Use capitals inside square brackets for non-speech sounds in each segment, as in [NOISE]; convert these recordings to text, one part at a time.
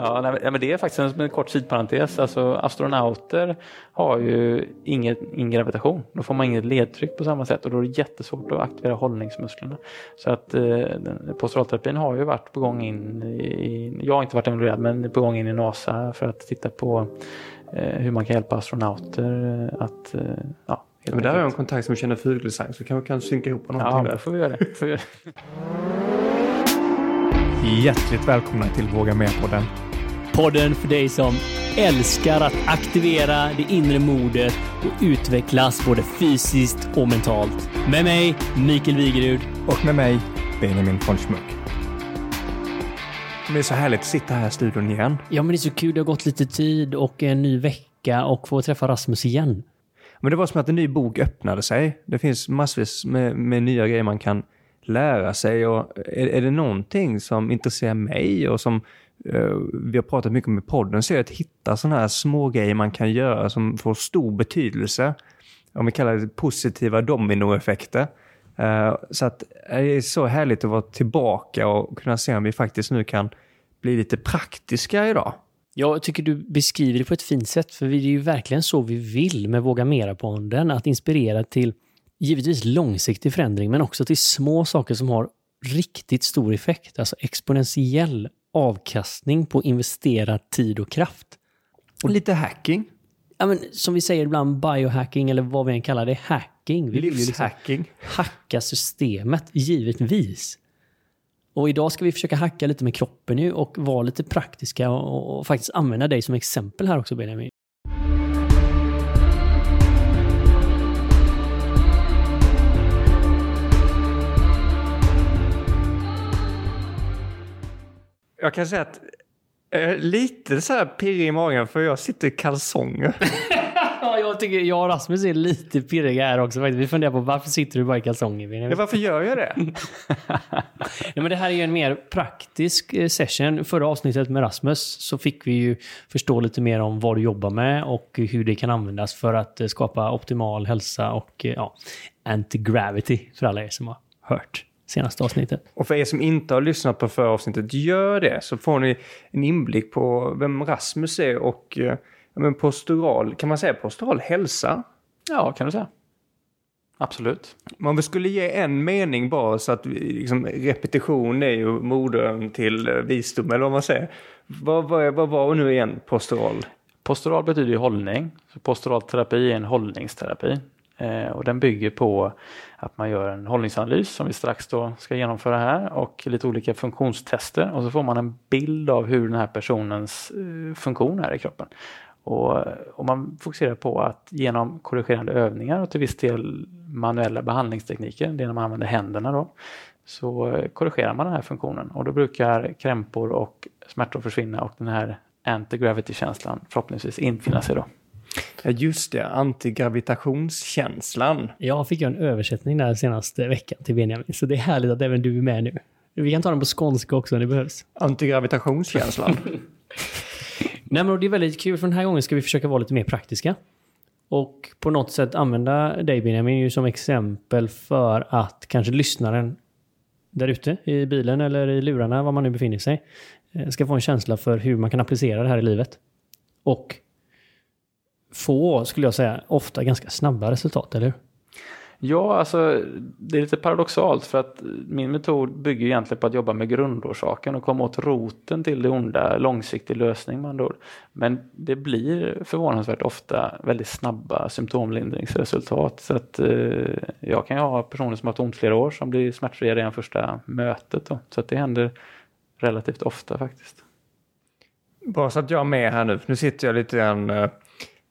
Ja, nej, men det är faktiskt en, en kort sidparentes. Alltså, astronauter har ju inget, ingen gravitation. Då får man inget ledtryck på samma sätt och då är det jättesvårt att aktivera hållningsmusklerna. Så att eh, posturalterapin har ju varit på gång in i, jag har inte varit involverad, men på gång in i NASA för att titta på eh, hur man kan hjälpa astronauter att eh, ja, men där har jag en kontakt som känner fugeldesign så kanske kan synka ihop någonting ja, där. Ja, får vi göra det. Får vi göra det. Hjärtligt välkomna till Våga Med-podden. Podden för dig som älskar att aktivera det inre modet och utvecklas både fysiskt och mentalt. Med mig, Mikael Wigerud. Och med mig, Benjamin von Schmuck. Det är så härligt att sitta här i studion igen. Ja, men det är så kul. Det har gått lite tid och en ny vecka och få träffa Rasmus igen. Men det var som att en ny bok öppnade sig. Det finns massvis med, med nya grejer man kan lära sig. Och är, är det någonting som intresserar mig och som Eh, vi har pratat mycket om i podden så är att hitta sådana här små grejer man kan göra som får stor betydelse. Om vi kallar det positiva dominoeffekter. Eh, så att det är så härligt att vara tillbaka och kunna se om vi faktiskt nu kan bli lite praktiska idag. Jag tycker du beskriver det på ett fint sätt, för det är ju verkligen så vi vill med Våga Mera-ponden, att inspirera till givetvis långsiktig förändring, men också till små saker som har riktigt stor effekt, alltså exponentiell avkastning på investerad tid och kraft. Och lite hacking. Ja, men, som vi säger ibland, biohacking eller vad vi än kallar det, hacking. Vi vill ju liksom hacka systemet, givetvis. Och idag ska vi försöka hacka lite med kroppen nu och vara lite praktiska och, och faktiskt använda dig som exempel här också Benjamin. Jag kan säga att är lite så här pirrig i magen för jag sitter i kalsonger. [LAUGHS] ja, jag tycker jag och Rasmus är lite pirriga här också. Vi funderar på varför sitter du bara i kalsonger? Ja, varför gör jag det? [LAUGHS] ja, men det här är ju en mer praktisk eh, session. Förra avsnittet med Rasmus så fick vi ju förstå lite mer om vad du jobbar med och hur det kan användas för att eh, skapa optimal hälsa och eh, ja, anti-gravity för alla er som har hört senaste avsnittet. Och för er som inte har lyssnat på förra avsnittet, gör det så får ni en inblick på vem Rasmus är och men postural, kan man säga postural hälsa? Ja, kan du säga. Absolut. Om vi skulle ge en mening bara så att vi, liksom, repetition är ju modern till visdom, eller vad man säger. Vad, vad, vad var nu igen postural? Postural betyder ju hållning. Så postural terapi är en hållningsterapi. Eh, och den bygger på att man gör en hållningsanalys som vi strax då ska genomföra här och lite olika funktionstester och så får man en bild av hur den här personens eh, funktion är i kroppen. Och och man fokuserar på att genom korrigerande övningar och till viss del manuella behandlingstekniker, det är när man använder händerna då, så korrigerar man den här funktionen och då brukar krämpor och smärtor försvinna och den här anti-gravity-känslan förhoppningsvis infinna sig då. Ja just det, antigravitationskänslan. Jag fick ju en översättning där senaste veckan till Benjamin, så det är härligt att även du är med nu. Vi kan ta den på skånska också om det behövs. Antigravitationskänslan. [LAUGHS] Nej, men det är väldigt kul, för den här gången ska vi försöka vara lite mer praktiska. Och på något sätt använda dig Benjamin som exempel för att kanske lyssnaren där ute i bilen eller i lurarna, var man nu befinner sig, eh, ska få en känsla för hur man kan applicera det här i livet. Och få, skulle jag säga, ofta ganska snabba resultat, eller hur? Ja, alltså det är lite paradoxalt för att min metod bygger egentligen på att jobba med grundorsaken och komma åt roten till det onda, långsiktig lösning med andra ord. Men det blir förvånansvärt ofta väldigt snabba symptomlindringsresultat. Så att eh, jag kan ju ha personer som har haft ont flera år som blir smärtfria redan första mötet. Då. Så att det händer relativt ofta faktiskt. Bara så att jag är med här nu, nu sitter jag lite grann, eh,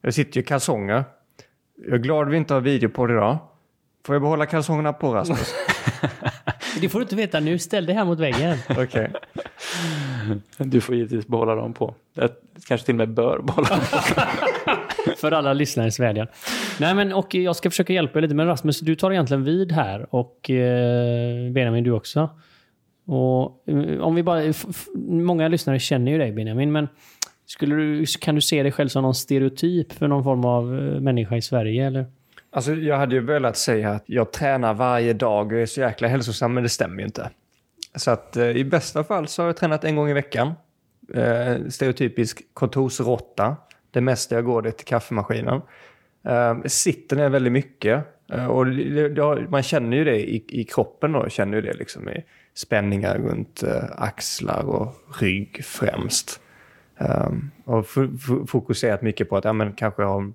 jag sitter ju i kalsonger. Jag är glad vi inte har video på det idag. Får jag behålla kalsongerna på Rasmus? [LAUGHS] [LAUGHS] det får du inte veta nu. Ställ dig här mot väggen. [LAUGHS] Okej. Okay. Du får givetvis behålla dem på. Jag kanske till och med bör behålla dem på. För alla lyssnares vädjan. Nej men och jag ska försöka hjälpa er lite. Men Rasmus, du tar egentligen vid här. Och eh, Benjamin, du också. Och eh, om vi bara... Många lyssnare känner ju dig Benjamin. Men skulle du, kan du se dig själv som någon stereotyp för någon form av eh, människa i Sverige? Eller? Alltså jag hade ju velat säga att jag tränar varje dag och är så jäkla hälsosam, men det stämmer ju inte. Så att eh, i bästa fall så har jag tränat en gång i veckan. eh, stereotypisk kontorsråtta. Det mesta jag går det till kaffemaskinen. Eh, sitter ner väldigt mycket. Eh, och det, det, man känner ju det i, i kroppen då, känner ju det liksom i spänningar runt eh, axlar och rygg främst. Um, och fokuserat mycket på att ja, men, kanske ha en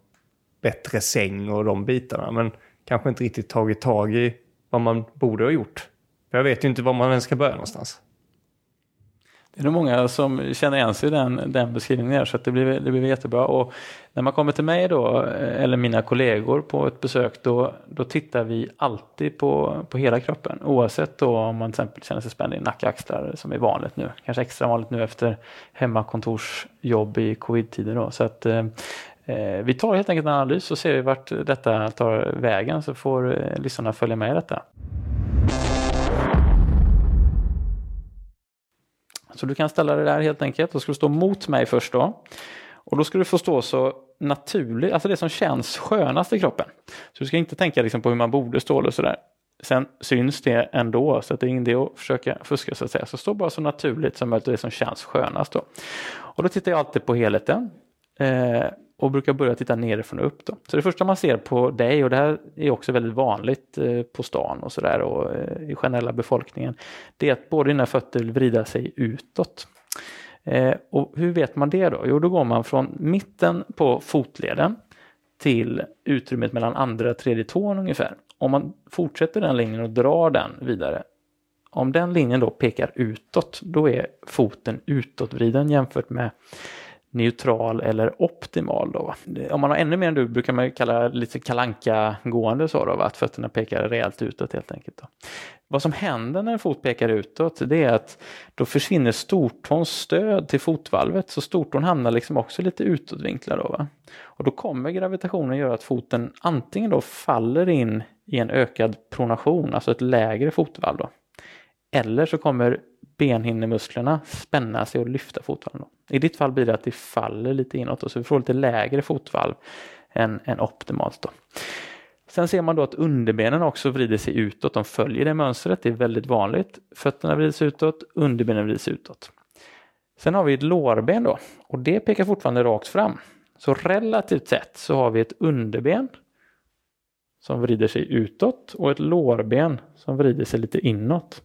bättre säng och de bitarna. Men kanske inte riktigt tagit tag i vad man borde ha gjort. För jag vet ju inte var man ens ska börja någonstans. Det är nog många som känner igen sig i den, den beskrivningen så det blir, det blir jättebra. Och när man kommer till mig då, eh, eller mina kollegor på ett besök, då, då tittar vi alltid på, på hela kroppen. Oavsett då om man till exempel känner sig spänd i nacke axlar som är vanligt nu. Kanske extra vanligt nu efter hemmakontorsjobb i covid-tider. Då. Så att, eh, eh vi tar helt enkelt en analys och ser vart detta tar vägen så får eh, lyssnarna följa med i detta. Så du kan ställa dig där helt enkelt. Då ska du stå mot mig först då. Och då ska du få stå så naturligt, alltså det som känns skönast i kroppen. Så du ska inte tänka liksom på hur man borde stå eller sådär. Sen syns det ändå, så det är ingen idé att försöka fuska så att säga. Så stå bara så naturligt som möjligt, det som känns skönast då. Och då tittar jag alltid på helheten. Eh, och brukar börja titta nerifrån och upp. Då. Så det första man ser på dig, och det här är också väldigt vanligt eh, på stan och sådär och eh, i generella befolkningen, det är att båda dina fötter vill vrida sig utåt. Eh, och hur vet man det då? Jo, då går man från mitten på fotleden till utrymmet mellan andra och tredje tån ungefär. Om man fortsätter den linjen och drar den vidare, om den linjen då pekar utåt, då är foten utåtvriden jämfört med neutral eller optimal. Då. Om man har ännu mer än du brukar man kalla lite kalanka gående så då, att fötterna pekar rejält utåt helt enkelt. Då. Vad som händer när en fot pekar utåt det är att då försvinner stortåns stöd till fotvalvet så stortån hamnar liksom också lite utåtvinklad. Då, va? Och då kommer gravitationen göra att foten antingen då faller in i en ökad pronation, alltså ett lägre fotvalv. Då. Eller så kommer benhinnemusklerna spänna sig och lyfta fotvalven. I ditt fall blir det att det faller lite inåt och så vi får lite lägre fotvalv än, än optimalt. Då. Sen ser man då att underbenen också vrider sig utåt. De följer det mönstret. Det är väldigt vanligt. Fötterna vrids utåt, underbenen vrids utåt. Sen har vi ett lårben då och det pekar fortfarande rakt fram. Så relativt sett så har vi ett underben som vrider sig utåt och ett lårben som vrider sig lite inåt.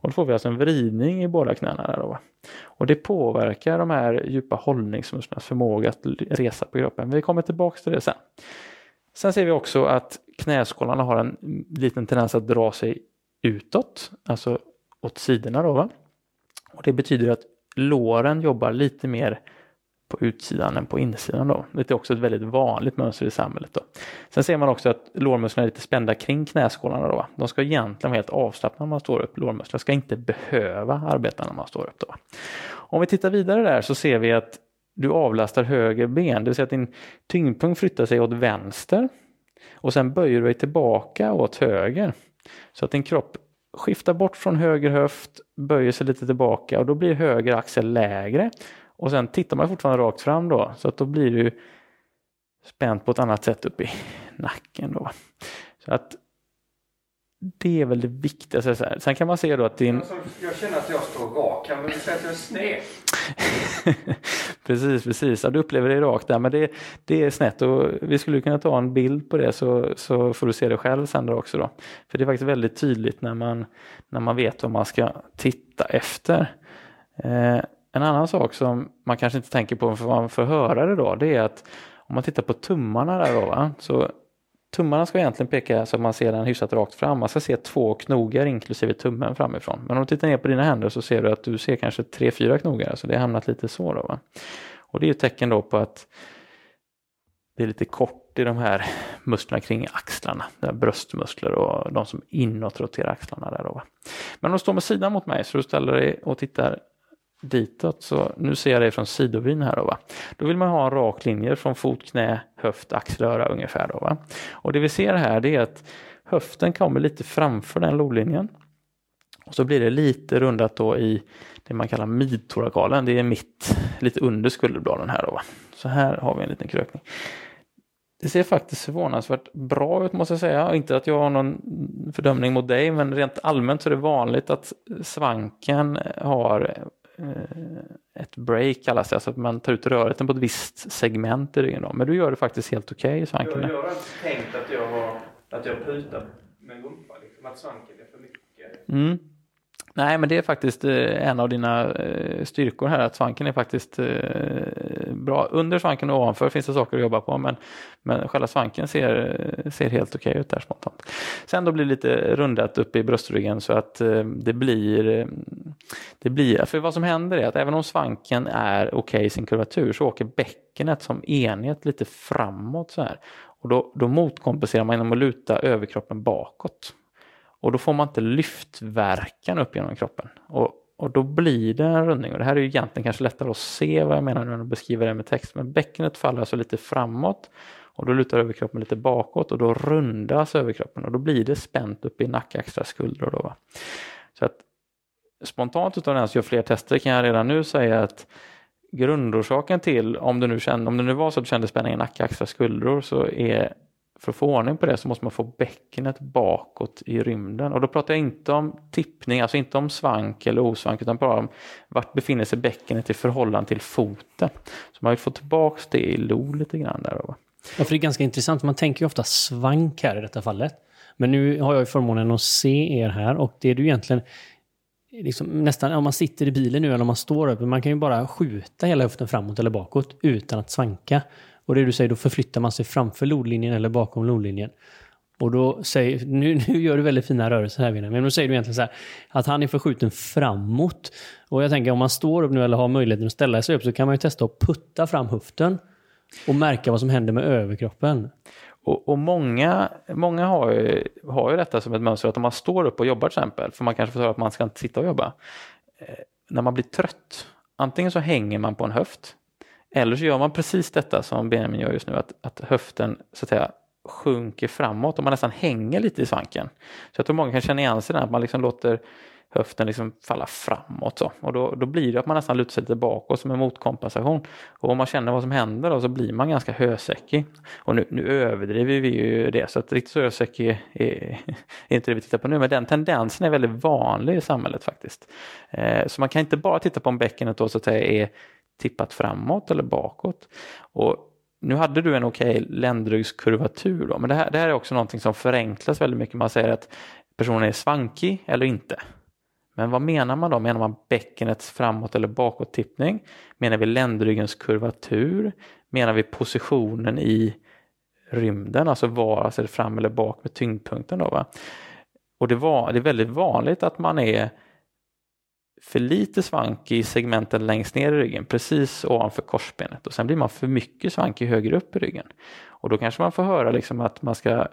Och då får vi alltså en vridning i båda knäna. Där då. Och det påverkar de här djupa hållningsmusklernas förmåga att resa på kroppen. Vi kommer tillbaka till det sen. Sen ser vi också att knäskålarna har en liten tendens att dra sig utåt, alltså åt sidorna. Då, va? Och det betyder att låren jobbar lite mer på utsidan än på insidan. Då. Det är också ett väldigt vanligt mönster i samhället. Då. Sen ser man också att lårmusklerna är lite spända kring knäskålarna. Då. De ska egentligen vara helt avslappnade när man står upp. Lårmusklerna ska inte behöva arbeta när man står upp. Då. Om vi tittar vidare där så ser vi att du avlastar höger ben, det vill säga att din tyngdpunkt flyttar sig åt vänster och sen böjer du dig tillbaka åt höger. Så att din kropp skiftar bort från höger höft, böjer sig lite tillbaka och då blir höger axel lägre och sen tittar man fortfarande rakt fram då så att då blir du spänt på ett annat sätt upp i nacken då. Så att det är väl det viktigaste. Sen kan man se då att din... Jag känner att jag står rak. Kan du säga att jag är sned? [LAUGHS] precis, precis. Ja, du upplever det rakt där, men det, det är snett och vi skulle kunna ta en bild på det så, så får du se det själv sen också då. För det är faktiskt väldigt tydligt när man, när man vet vad man ska titta efter. Eh, en annan sak som man kanske inte tänker på för man får höra det då, det är att om man tittar på tummarna där då, va? så tummarna ska egentligen peka så att man ser den hyfsat rakt fram. Man ska se två knogar inklusive tummen framifrån. Men om du tittar ner på dina händer så ser du att du ser kanske tre, fyra knogar, så det har hamnat lite så då. Va? Och det är ett tecken då på att det är lite kort i de här musklerna kring axlarna, där bröstmuskler och de som inåt roterar axlarna där då. Va? Men om du står med sidan mot mig så du ställer dig och tittar ditåt. Så nu ser jag det från sidovyn här då. Va? Då vill man ha en rak linje från fot, knä, höft, axel, öra ungefär. Då, va? Och det vi ser här det är att höften kommer lite framför den lodlinjen. Och så blir det lite rundat då i det man kallar midtorakalen. Det är mitt, lite under skulderbladen här då. Va? Så här har vi en liten krökning. Det ser faktiskt förvånansvärt bra ut måste jag säga. Inte att jag har någon fördömning mot dig men rent allmänt så är det vanligt att svanken har ett break kallas det, alltså att man tar ut rörelsen på ett visst segment i ryggen. Men du gör det faktiskt helt okej okay i svanken. Jag, jag har inte tänkt att jag, har, att jag prutar med rumpa, liksom, att svanken är för mycket. Mm. Nej, men det är faktiskt eh, en av dina eh, styrkor här, att svanken är faktiskt eh, bra. Under svanken och ovanför finns det saker att jobba på, men, men själva svanken ser, ser helt okej okay ut där spontant. Sen då blir det lite rundat uppe i bröstryggen så att det blir, det blir, för vad som händer är att även om svanken är okej okay i sin kurvatur så åker bäckenet som enhet lite framåt så här. Och då, då motkompenserar man genom att luta överkroppen bakåt. Och då får man inte lyftverkan upp genom kroppen. Och, och då blir det en rundning. Och det här är ju egentligen kanske lättare att se vad jag menar när jag beskriver det med text. Men bäckenet faller alltså lite framåt och då lutar överkroppen lite bakåt och då rundas överkroppen och då blir det spänt upp i nacke, axlar, skuldror. Då, va? Så att spontant utav den som gör fler tester kan jag redan nu säga att grundorsaken till, om det nu, kände, om det nu var så att du kände spänning i nacke, axlar, skuldror så är för att få ordning på det så måste man få bäckenet bakåt i rymden. Och då pratar jag inte om tippning, alltså inte om svank eller osvank, utan bara om vart befinner sig bäckenet i förhållande till foten. Så man vill få tillbaka det i lo lite grann där. Då. Ja, för det är ganska intressant. Man tänker ju ofta svank här i detta fallet. Men nu har jag ju förmånen att se er här och det är du egentligen liksom, nästan om man sitter i bilen nu eller om man står upp, man kan ju bara skjuta hela höften framåt eller bakåt utan att svanka. Och det du säger, då förflyttar man sig framför lodlinjen eller bakom lodlinjen. Och då säger, nu, [LAUGHS] nu gör du väldigt fina rörelser här men då säger du egentligen så här, att han är förskjuten framåt. Och jag tänker om man står upp nu eller har möjligheten att ställa sig upp så kan man ju testa att putta fram höften och märka vad som händer med överkroppen. Och, och, många, många har, ju, har ju detta som ett mönster att om man står upp och jobbar till exempel, för man kanske får höra att man ska inte sitta och jobba. Eh, när man blir trött, antingen så hänger man på en höft eller så gör man precis detta som Benjamin gör just nu, att, att höften så att säga sjunker framåt och man nästan hänger lite i svanken. Så jag tror många kan känna igen sig där, att man liksom låter höften liksom falla framåt. Så. Och då, då blir det att man nästan lutar sig lite bakåt som en motkompensation. Och om man känner vad som händer då, så blir man ganska hösäckig. Och nu, nu överdriver vi ju det, så att riktigt så hösäckig är, är, inte det vi tittar på nu. Men den tendensen är väldigt vanlig i samhället faktiskt. Eh, så man kan inte bara titta på om bäckenet då så att säga är tippat framåt eller bakåt. Och nu hade du en okej okay ländryggskurvatur då, men det här, det här är också någonting som förenklas väldigt mycket. Man säger att personen är svankig eller inte. Men vad menar man då? Menar man bäckenets framåt eller bakåttippning? Menar vi ländryggens kurvatur? Menar vi positionen i rymden, alltså var, alltså fram eller bak med tyngdpunkten då va? Och det, var, det är väldigt vanligt att man är för lite svank i segmenten längst ner i ryggen, precis ovanför korsbenet och sen blir man för mycket svankig högre upp i ryggen. Och då kanske man får höra liksom att man ska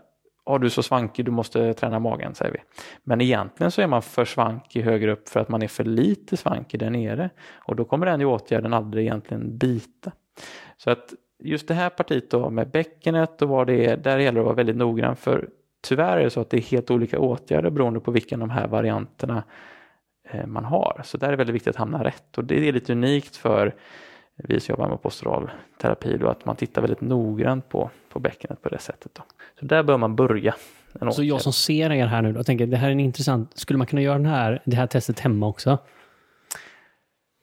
Ja, du är så svankig, du måste träna magen, säger vi. Men egentligen så är man för svankig högre upp för att man är för lite svankig där nere. Och då kommer den ju åtgärden aldrig egentligen bita. Så att just det här partiet då med bäckenet och vad det är, där gäller det att vara väldigt noggrann. För tyvärr är det så att det är helt olika åtgärder beroende på vilken av de här varianterna man har. Så där är det väldigt viktigt att hamna rätt och det är lite unikt för vi som jobbar med postural terapi då, att man tittar väldigt noggrant på, på bäckenet på det sättet. Då. Så där bör man börja. Så jag som ser er här nu då, tänker det här är en intressant, skulle man kunna göra den här, det här testet hemma också?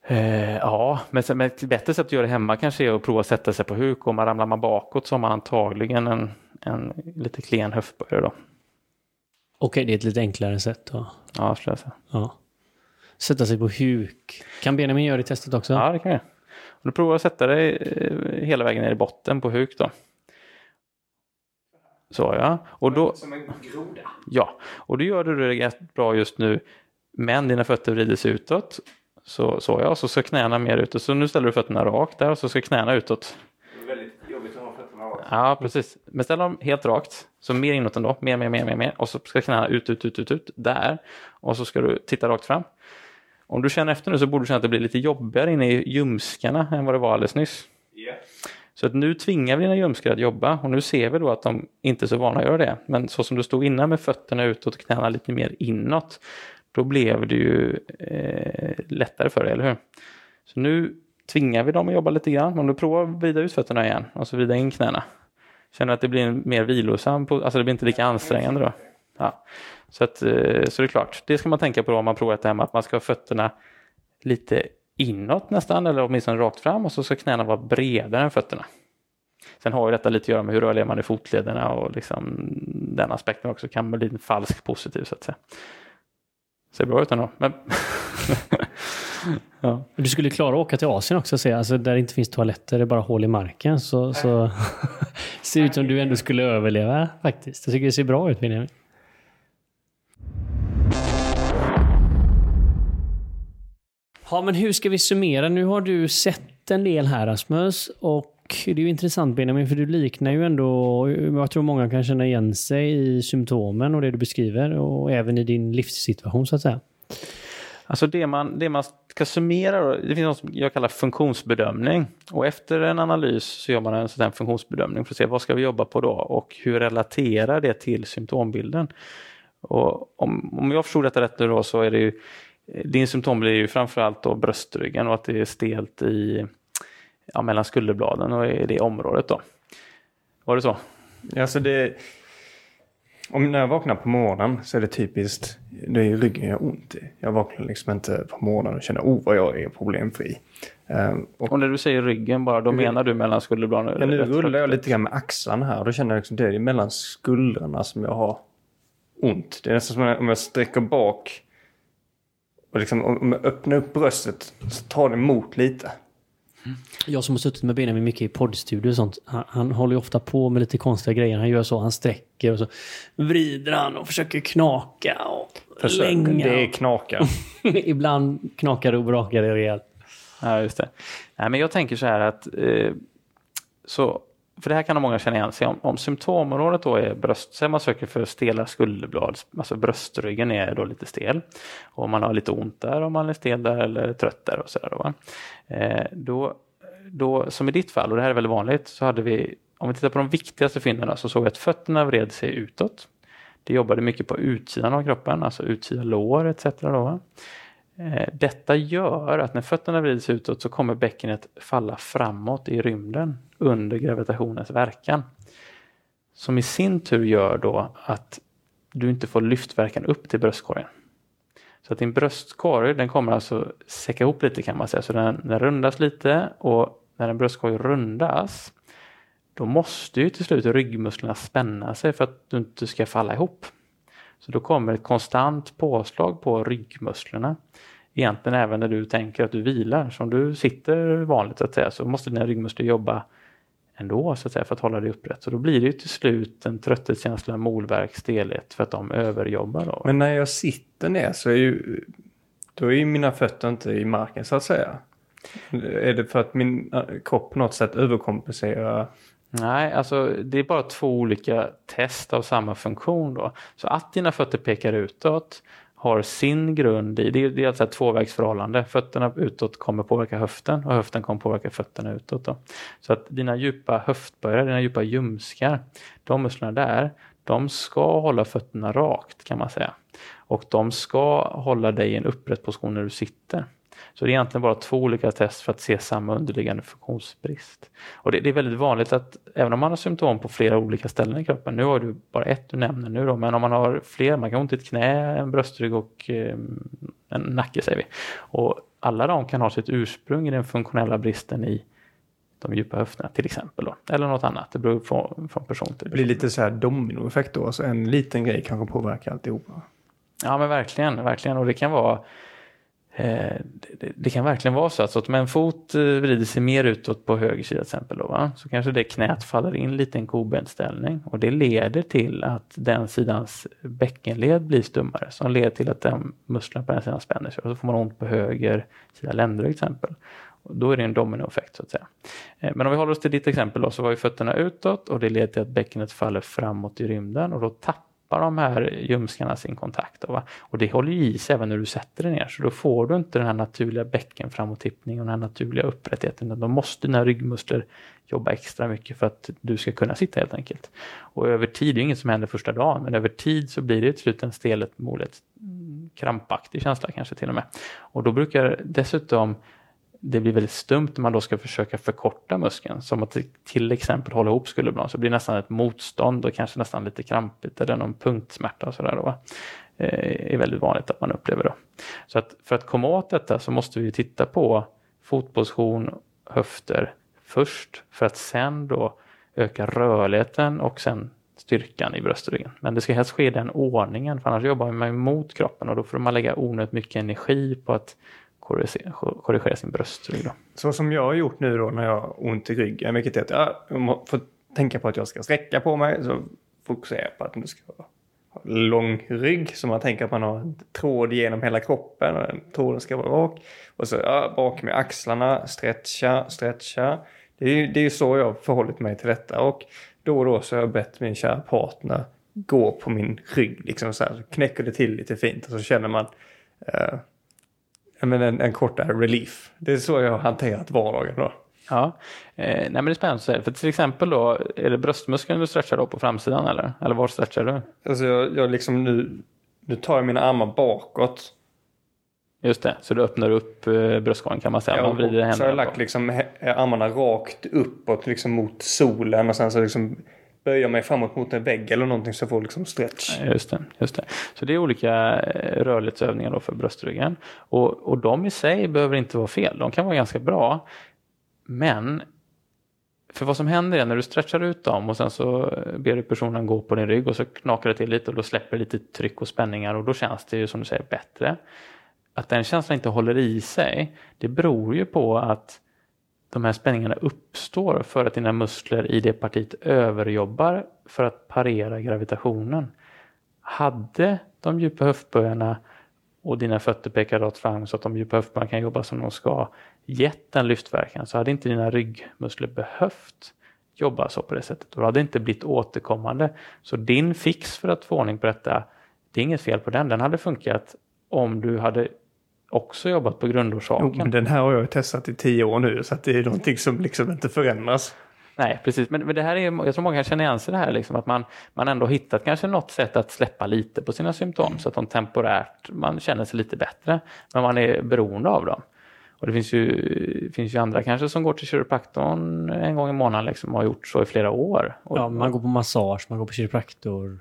Eh, ja, men, men ett bättre sätt att göra det hemma kanske är att prova att sätta sig på huk. Om man ramlar man bakåt så har man antagligen en, en lite klen höftböjare då. Okej, det är ett lite enklare sätt då? Ja, skulle jag säga. Ja. Sätta sig på huk. Kan Benjamin göra det i testet också? Ja, det kan jag. Och du provar att sätta dig eh, hela vägen ner i botten på huk då. Så ja. Och då, Som en groda? Ja, och då gör du det rätt bra just nu. Men dina fötter vrider sig utåt. Så, så ja, så ska knäna mer utåt. Så nu ställer du fötterna rakt där och så ska knäna utåt. Det är väldigt jobbigt att ha fötterna rakt. Ja, precis. Men ställ dem helt rakt. Så mer inåt ändå. Mer, mer, mer, mer, mer. Och så ska knäna ut, ut, ut, ut, ut. Där. Och så ska du titta rakt fram. Om du känner efter nu så borde du känna att det blir lite jobbigare inne i ljumskarna än vad det var alldeles nyss. Yeah. Så att nu tvingar vi dina ljumskar att jobba och nu ser vi då att de inte är så vana att göra det. Men så som du stod innan med fötterna utåt och knäna lite mer inåt, då blev det ju eh, lättare för dig, eller hur? Så nu tvingar vi dem att jobba lite grann. Om du provar att vrida ut fötterna igen och så vrida in knäna. Känner du att det blir mer vilosam, alltså det blir inte lika ansträngande då? Ja. Så, att, eh, så det är klart, det ska man tänka på om man provar det hemma, att man ska ha fötterna lite inåt nästan eller åtminstone rakt fram och så ska knäna vara bredare än fötterna. Sen har ju detta lite att göra med hur rörlig man är i fotlederna och liksom den aspekten också kan bli en falsk positiv så att säga. Ser bra ut ändå. Men [LAUGHS] ja. Du skulle klara att åka till Asien också, se. Alltså, där det inte finns toaletter, det är bara hål i marken. Så, så [LAUGHS] ser ut som du ändå skulle överleva faktiskt. Jag tycker det ser bra ut Benjamin. Ja, men hur ska vi summera? Nu har du sett en del här Rasmus och det är ju intressant Benjamin, för du liknar ju ändå, jag tror många kan känna igen sig i symptomen och det du beskriver och även i din livssituation så att säga. Alltså det man, det man ska summera, då, det finns något som jag kallar funktionsbedömning. Och efter en analys så gör man en sån funktionsbedömning för att se vad ska vi jobba på då och hur relaterar det till symptombilden. Och om, om jag förstod detta rätt nu då så är det ju, din symptombild är ju framförallt då bröstryggen och att det är stelt i, ja, mellan skulderbladen och i det området då. Var det så? Alltså det, om när jag vaknar på morgonen så är det typiskt, det är ryggen jag har ont i. Jag vaknar liksom inte på morgonen och känner, oh vad jag är problemfri. Um, och, och, när du säger ryggen bara, då menar du mellan skulderbladen? Ja, nu rullar jag lite grann med axlarna här. Då känner jag liksom, det är mellan skuldrarna som jag har ont. Det är nästan som om jag sträcker bak och liksom, om jag öppnar upp bröstet så tar det emot lite. Jag som har suttit med Benjamin mycket i poddstudio och sånt. Han, han, håller ju ofta på med lite konstiga grejer. Han gör så, han sträcker och så vrider han och försöker knaka och Försök, länga. Det är knaka. [LAUGHS] Ibland knakar och brakar det rejält. Ja, just det. Nej, men jag tänker så här att eh, så för det här kan många känna igen sig om. Om symptomområdet då är bröst, säg man söker för stela skulderblad, alltså bröstryggen är då lite stel. Och man har lite ont där, om man är stel där eller trött där och sådär då, eh, då, då, som i ditt fall, och det här är väldigt vanligt, så hade vi, om vi tittar på de viktigaste fynden så såg vi att fötterna vred sig utåt. Det jobbade mycket på utsidan av kroppen, alltså utsida lår etc. Då, Eh, detta gör att när fötterna vrids utåt så kommer bäckenet falla framåt i rymden under gravitationens verkan. Som i sin tur gör då att du inte får lyftverkan upp till bröstkorgen. Så att din bröstkorg den kommer alltså säcka ihop lite kan man säga. Så den, den rundas lite och när en bröstkorg rundas då måste ju till slut ryggmusklerna spänna sig för att du inte ska falla ihop. Så då kommer ett konstant påslag på ryggmusklerna. Egentligen även när du tänker att du vilar, som du sitter vanligt att säga, så måste dina ryggmuskler jobba ändå så att säga, för att hålla dig upprätt. Så då blir det ju till slut en trötthetskänsla, molvärk, stelhet för att de överjobbar. Då. Men när jag sitter ner så är ju, då är ju mina fötter inte i marken så att säga. Är det för att min äh, kropp på något sätt överkompenserar Nej, alltså det är bara två olika test av samma funktion då. Så att dina fötter pekar utåt har sin grund i, det är, det är alltså ett tvåvägsförhållande. Fötterna utåt kommer påverka höften och höften kommer påverka fötterna utåt. Då. Så att dina djupa höftböjare, dina djupa ljumskar, de musklerna där, de ska hålla fötterna rakt kan man säga. Och de ska hålla dig i en upprätt position när du sitter. Så det är egentligen bara två olika test för att se samma underliggande funktionsbrist. Och det, det, är väldigt vanligt att även om man har symptom på flera olika ställen i kroppen, nu har du bara ett du nämner nu då, men om man har fler, man kan ha ont i ett knä, en bröstrygg och eh, en nacke säger vi. Och alla de kan ha sitt ursprung i den funktionella bristen i de djupa höfterna till exempel. Då. Eller något annat, det beror från, från person till person. Det blir lite så här dominoeffekt då, så en liten grej kanske påverkar alltihopa. Ja men verkligen, verkligen. Och det kan vara Eh, det, det, kan verkligen vara så att om en fot eh, vrider sig mer utåt på höger sida till exempel då, va? så kanske det knät faller in lite i en kobenställning och det leder till att den sidans bäckenled blir stummare som leder till att den musklerna på den sidan spänner sig och så får man ont på höger sida ländrygg till exempel. Och då är det en dominoeffekt så att säga. Eh, men om vi håller oss till ditt exempel då så var ju fötterna utåt och det leder till att bäckenet faller framåt i rymden och då tappar tappar de här ljumskarna sin kontakt. Då, och det håller i sig även när du sätter dig ner. Så då får du inte den här naturliga bäckenframåttippningen. och den här naturliga upprättheten. Då måste dina ryggmuskler jobba extra mycket för att du ska kunna sitta helt enkelt. Och över tid, det är inget som händer första dagen, men över tid så blir det till slut en stelhet, målet, krampaktig känsla kanske till och med. Och då brukar dessutom det blir väldigt stumt när man då ska försöka förkorta muskeln. Som att till exempel hålla ihop skulderbladen så blir det nästan ett motstånd och kanske nästan lite krampigt eller någon punktsmärta och sådär. eh, är väldigt vanligt att man upplever. Då. Så att för att komma åt detta så måste vi titta på fotposition, höfter först för att sen då öka rörligheten och sen styrkan i bröstryggen. Men det ska helst ske i den ordningen för annars jobbar man mot kroppen och då får man lägga onödigt mycket energi på att korrigera, korrigera sin bröstrygg. Då. Så som jag har gjort nu då när jag har ont i ryggen, vilket är att jag får tänka på att jag ska sträcka på mig, så fokuserar jag på att nu ska ha lång rygg, så man tänker att man har tråd genom hela kroppen och den tråden ska vara rak. Och så ja, bak med axlarna, stretcha, stretcha. Det är ju det är så jag har förhållit mig till detta och då och då så har jag bett min kära partner gå på min rygg, liksom så här, knäcker det till lite fint och så känner man eh, men en, en kortare relief. Det är så jag har hanterat vardagen då. Ja, eh, nej men det är spännande. För till exempel då, är det bröstmuskeln du stretchar då på framsidan eller? Eller var stretchar du? Alltså jag, jag liksom nu, nu tar jag mina armar bakåt. Just det, så du öppnar upp eh, bröstkorgen kan man säga. Ja, man vrider händerna så har jag lagt liksom armarna rakt uppåt liksom mot solen och sen så liksom böja mig framåt mot en vägg eller någonting så jag får liksom stretch. Just det, just det. Så det är olika eh, rörlighetsövningar då för bröstryggen. Och, och de i sig behöver inte vara fel, de kan vara ganska bra. Men för vad som händer är när du stretchar ut dem och sen så eh, ber du personen gå på din rygg och så knakar det till lite och då släpper lite tryck och spänningar och då känns det ju som du säger bättre. Att den känslan inte håller i sig, det beror ju på att de här spänningarna uppstår för att dina muskler i det partiet överjobbar för att parera gravitationen. Hade de djupa höftböjarna och dina fötter pekar rakt fram så att de djupa höftböjarna kan jobba som de ska gett den lyftverkan så hade inte dina ryggmuskler behövt jobba så på det sättet. Och det hade inte blivit återkommande. Så din fix för att få ordning på detta, det är inget fel på den. Den hade funkat om du hade också jobbat på grundorsaken. Jo, den här har jag testat i tio år nu så att det är någonting som liksom inte förändras. Nej, precis. Men, men det här är, jag tror många känna igen sig det här, liksom, att man, man ändå hittat kanske något sätt att släppa lite på sina symptom så att de temporärt, man känner sig lite bättre. Men man är beroende av dem. Och det finns ju, finns ju andra kanske som går till kiropraktorn en gång i månaden liksom, och har gjort så i flera år. Och, ja, man går på massage, man går på kiropraktor.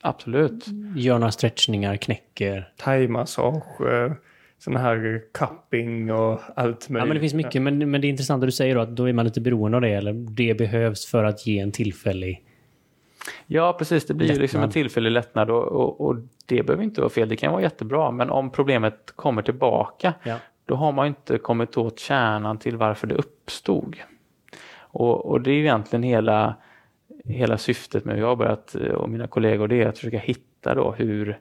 Absolut. Gör några stretchningar, knäcker. Thaimassage. Eh, sån här cupping och allt möjligt. Ja, men det finns mycket. Men, men det är intressant att du säger då att då är man lite beroende av det. Eller det behövs för att ge en tillfällig Ja, precis. Det blir ju liksom en tillfällig lättnad och, och, och, det behöver inte vara fel. Det kan vara jättebra. Men om problemet kommer tillbaka, ja. då har man inte kommit åt kärnan till varför det uppstod. Och, och det är ju egentligen hela, hela syftet med hur jag har börjat och mina kollegor, det är att försöka hitta då hur,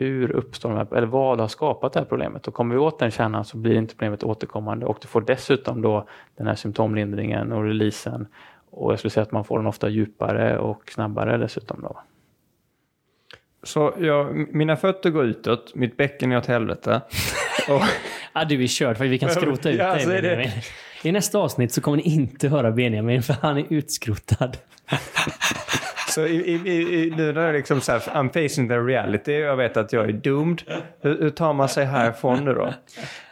hur uppstår de här, eller vad har skapat det här problemet? Och kommer vi åt den kärnan så blir inte problemet återkommande och du får dessutom då den här symptomlindringen och releasen. Och jag skulle säga att man får den ofta djupare och snabbare dessutom då. Så jag, mina fötter går utåt, mitt bäcken är åt helvete. [LAUGHS] och... ja, du är körd för vi kan skrota ut ja, dig. Det... I nästa avsnitt så kommer ni inte höra Benjamin för han är utskrotad. [LAUGHS] Så i, i, i, nu när jag liksom så här, I'm facing the reality, jag vet att jag är doomed. Hur, hur tar man sig härifrån nu då?